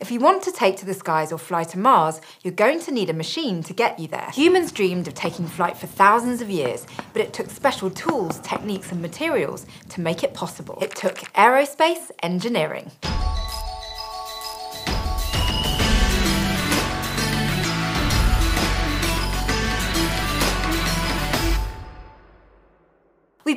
If you want to take to the skies or fly to Mars, you're going to need a machine to get you there. Humans dreamed of taking flight for thousands of years, but it took special tools, techniques, and materials to make it possible. It took aerospace engineering.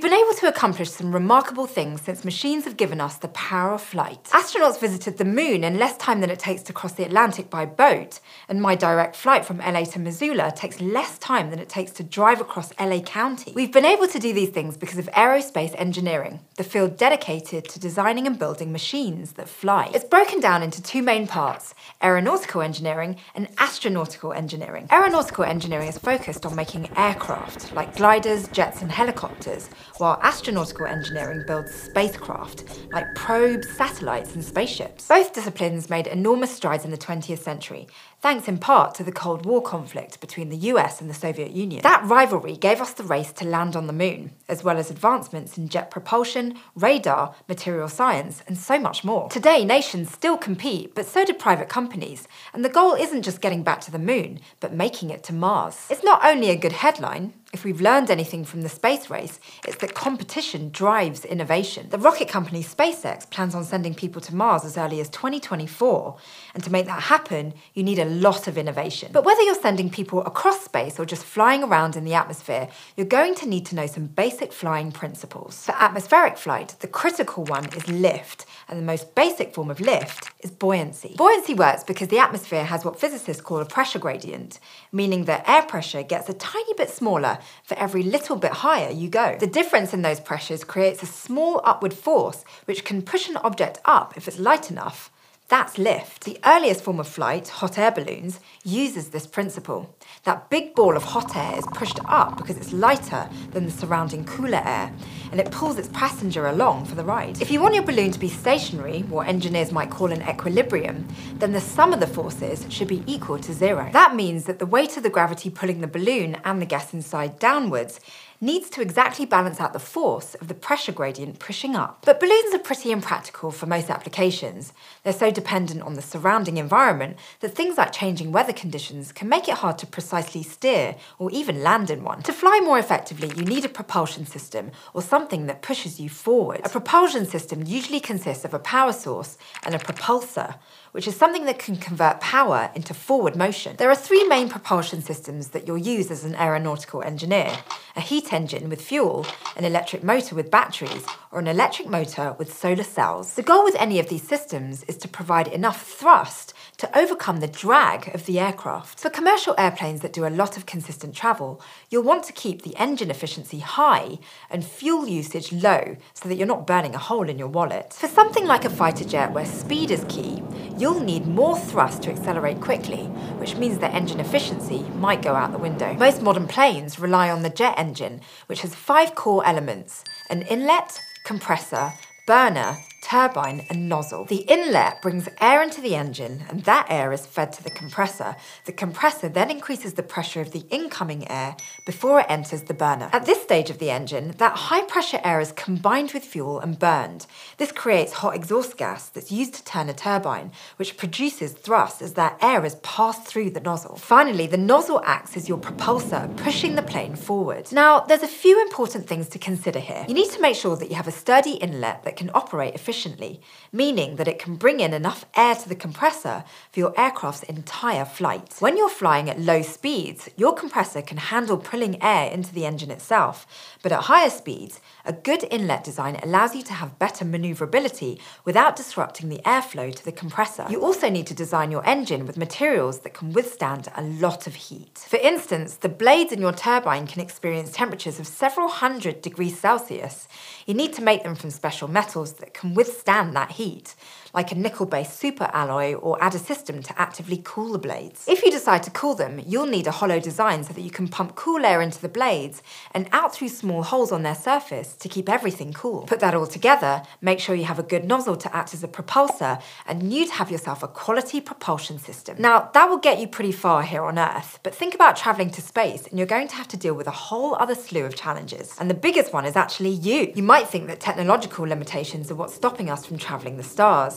Been able to accomplish some remarkable things since machines have given us the power of flight. Astronauts visited the moon in less time than it takes to cross the Atlantic by boat, and my direct flight from LA to Missoula takes less time than it takes to drive across LA County. We've been able to do these things because of aerospace engineering, the field dedicated to designing and building machines that fly. It's broken down into two main parts aeronautical engineering and astronautical engineering. Aeronautical engineering is focused on making aircraft, like gliders, jets, and helicopters while astronautical engineering builds spacecraft, like probes, satellites, and spaceships. Both disciplines made enormous strides in the 20th century, thanks in part to the Cold War conflict between the US and the Soviet Union. That rivalry gave us the race to land on the moon, as well as advancements in jet propulsion, radar, material science, and so much more. Today, nations still compete, but so do private companies, and the goal isn't just getting back to the moon, but making it to Mars. It's not only a good headline, if we've learned anything from the space race, it's that competition drives innovation. The rocket company SpaceX plans on sending people to Mars as early as 2024, and to make that happen, you need a lot of innovation. But whether you're sending people across space or just flying around in the atmosphere, you're going to need to know some basic flying principles. For atmospheric flight, the critical one is lift, and the most basic form of lift is buoyancy. Buoyancy works because the atmosphere has what physicists call a pressure gradient, meaning that air pressure gets a tiny bit smaller for every little bit higher you go. The difference in those pressures creates a small upward force which can push an object up if it's light enough that's lift. The earliest form of flight, hot air balloons, uses this principle. That big ball of hot air is pushed up because it's lighter than the surrounding cooler air, and it pulls its passenger along for the ride. If you want your balloon to be stationary, what engineers might call an equilibrium, then the sum of the forces should be equal to zero. That means that the weight of the gravity pulling the balloon and the gas inside downwards needs to exactly balance out the force of the pressure gradient pushing up. But balloons are pretty impractical for most applications. They're so dependent on the surrounding environment that things like changing weather conditions can make it hard to precisely steer or even land in one. To fly more effectively, you need a propulsion system or something that pushes you forward. A propulsion system usually consists of a power source and a propulsor which is something that can convert power into forward motion. There are three main propulsion systems that you'll use as an aeronautical engineer a heat engine with fuel, an electric motor with batteries, or an electric motor with solar cells. The goal with any of these systems is to provide enough thrust to overcome the drag of the aircraft. For commercial airplanes that do a lot of consistent travel, you'll want to keep the engine efficiency high and fuel usage low so that you're not burning a hole in your wallet. For something like a fighter jet where speed is key, you'll need more thrust to accelerate quickly, which means that engine efficiency might go out the window. Most modern planes rely on the jet engine, which has five core elements an inlet, compressor, burner, turbine, and nozzle. The inlet brings air into the engine, and that air is fed to the compressor. The compressor then increases the pressure of the incoming air before it enters the burner. At this stage of the engine, that high pressure air is combined with fuel and burned. This creates hot exhaust gas that's used to turn a turbine, which produces thrust as that air is passed through the nozzle. Finally, the nozzle acts as your propulsor, pushing the plane forward. Now, there's a few important things to consider here. You need to make sure that you have a sturdy inlet that can operate efficiently efficiently, meaning that it can bring in enough air to the compressor for your aircraft's entire flight. When you're flying at low speeds, your compressor can handle pulling air into the engine itself, but at higher speeds, a good inlet design allows you to have better maneuverability without disrupting the airflow to the compressor. You also need to design your engine with materials that can withstand a lot of heat. For instance, the blades in your turbine can experience temperatures of several hundred degrees Celsius. You need to make them from special metals that can withstand that heat like a nickel-based super alloy or add a system to actively cool the blades. If you decide to cool them, you'll need a hollow design so that you can pump cool air into the blades and out through small holes on their surface to keep everything cool. Put that all together, make sure you have a good nozzle to act as a propulsor, and you'd have yourself a quality propulsion system. Now, that will get you pretty far here on Earth, but think about traveling to space and you're going to have to deal with a whole other slew of challenges. And the biggest one is actually you. You might think that technological limitations are what's stopping us from travelling the stars.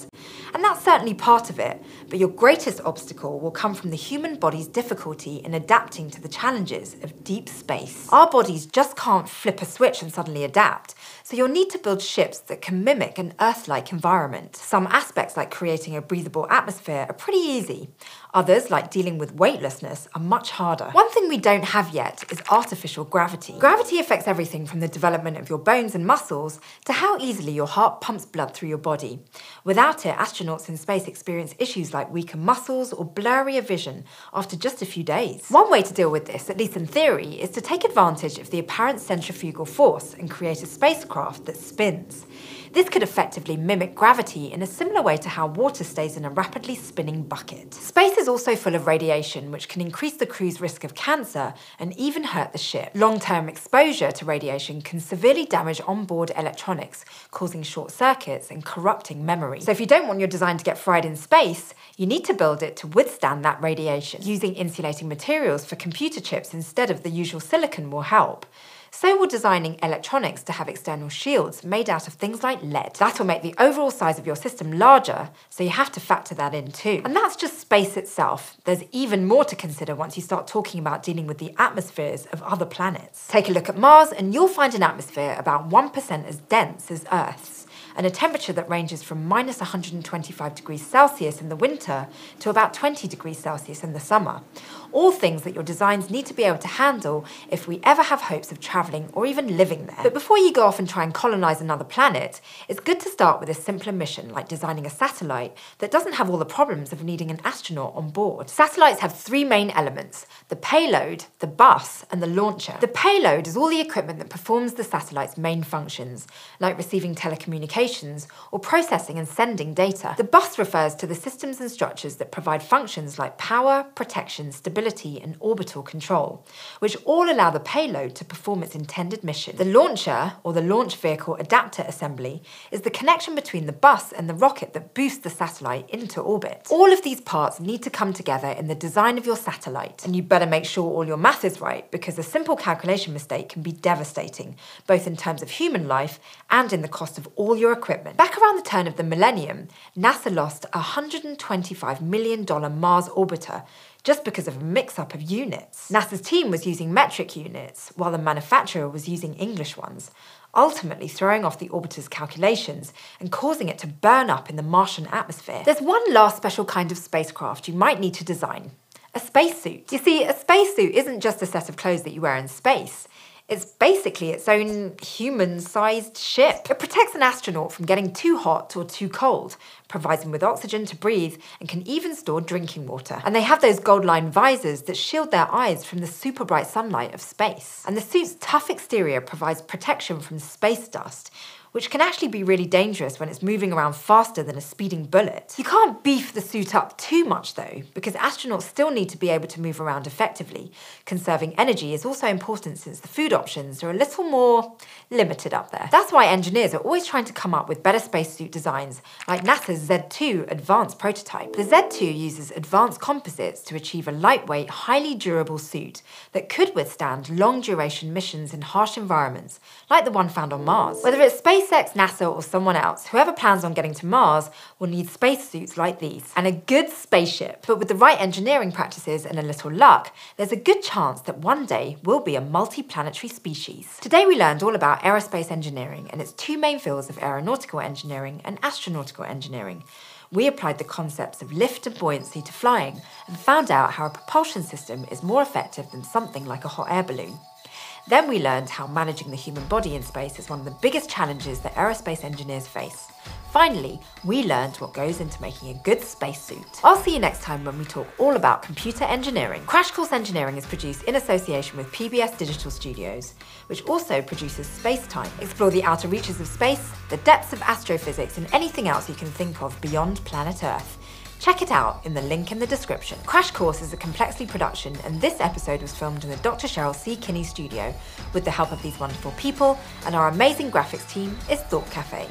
And that's certainly part of it, but your greatest obstacle will come from the human body's difficulty in adapting to the challenges of deep space. Our bodies just can't flip a switch and suddenly adapt, so you'll need to build ships that can mimic an Earth like environment. Some aspects, like creating a breathable atmosphere, are pretty easy. Others, like dealing with weightlessness, are much harder. One thing we don't have yet is artificial gravity. Gravity affects everything from the development of your bones and muscles to how easily your heart pumps blood through your body. Without it, astronauts in space experience issues like weaker muscles or blurrier vision after just a few days. One way to deal with this, at least in theory, is to take advantage of the apparent centrifugal force and create a spacecraft that spins. This could effectively mimic gravity in a similar way to how water stays in a rapidly spinning bucket. Space is also full of radiation, which can increase the crew's risk of cancer and even hurt the ship. Long term exposure to radiation can severely damage onboard electronics, causing short circuits and corrupting memory. So, if you don't want your design to get fried in space, you need to build it to withstand that radiation. Using insulating materials for computer chips instead of the usual silicon will help. So will designing electronics to have external shields made out of things like lead. That will make the overall size of your system larger, so you have to factor that in too. And that's just space itself. There's even more to consider once you start talking about dealing with the atmospheres of other planets. Take a look at Mars, and you'll find an atmosphere about 1% as dense as Earth's and a temperature that ranges from minus 125 degrees Celsius in the winter to about 20 degrees Celsius in the summer all things that your designs need to be able to handle if we ever have hopes of travelling or even living there. But before you go off and try and colonise another planet, it's good to start with a simpler mission like designing a satellite that doesn't have all the problems of needing an astronaut on board. Satellites have three main elements the payload, the bus, and the launcher. The payload is all the equipment that performs the satellite's main functions, like receiving telecommunications or processing and sending data. The bus refers to the systems and structures that provide functions like power, protection, stability, and orbital control, which all allow the payload to perform its intended mission. The launcher, or the launch vehicle adapter assembly, is the connection between the bus and the rocket that boosts the satellite into orbit. All of these parts need to come together in the design of your satellite, and you better make sure all your math is right because a simple calculation mistake can be devastating, both in terms of human life and in the cost of all your equipment. Back around the turn of the millennium, NASA lost a $125 million Mars orbiter just because of a mix up of units. NASA's team was using metric units, while the manufacturer was using English ones, ultimately throwing off the orbiter's calculations and causing it to burn up in the Martian atmosphere. There's one last special kind of spacecraft you might need to design a spacesuit. You see, a spacesuit isn't just a set of clothes that you wear in space. It's basically its own human sized ship. It protects an astronaut from getting too hot or too cold, provides them with oxygen to breathe, and can even store drinking water. And they have those gold lined visors that shield their eyes from the super bright sunlight of space. And the suit's tough exterior provides protection from space dust, which can actually be really dangerous when it's moving around faster than a speeding bullet. You can't beef the suit up too much though, because astronauts still need to be able to move around effectively. Conserving energy is also important since the food options are a little more limited up there. That's why engineers are always trying to come up with better spacesuit designs, like NASA's Z2 advanced prototype. The Z2 uses advanced composites to achieve a lightweight, highly durable suit that could withstand long duration missions in harsh environments, like the one found on Mars. Whether it's space SpaceX, NASA, or someone else, whoever plans on getting to Mars will need spacesuits like these and a good spaceship. But with the right engineering practices and a little luck, there's a good chance that one day we'll be a multi-planetary species. Today we learned all about aerospace engineering and its two main fields of aeronautical engineering and astronautical engineering we applied the concepts of lift and buoyancy to flying and found out how a propulsion system is more effective than something like a hot air balloon. Then we learned how managing the human body in space is one of the biggest challenges that aerospace engineers face. Finally, we learned what goes into making a good spacesuit. I'll see you next time when we talk all about computer engineering. Crash Course Engineering is produced in association with PBS Digital Studios, which also produces Space Time. Explore the outer reaches of space, the depths of astrophysics, and anything else you can think of beyond planet Earth. Check it out in the link in the description. Crash Course is a Complexly production, and this episode was filmed in the Dr. Cheryl C. Kinney studio with the help of these wonderful people, and our amazing graphics team is Thought Cafe.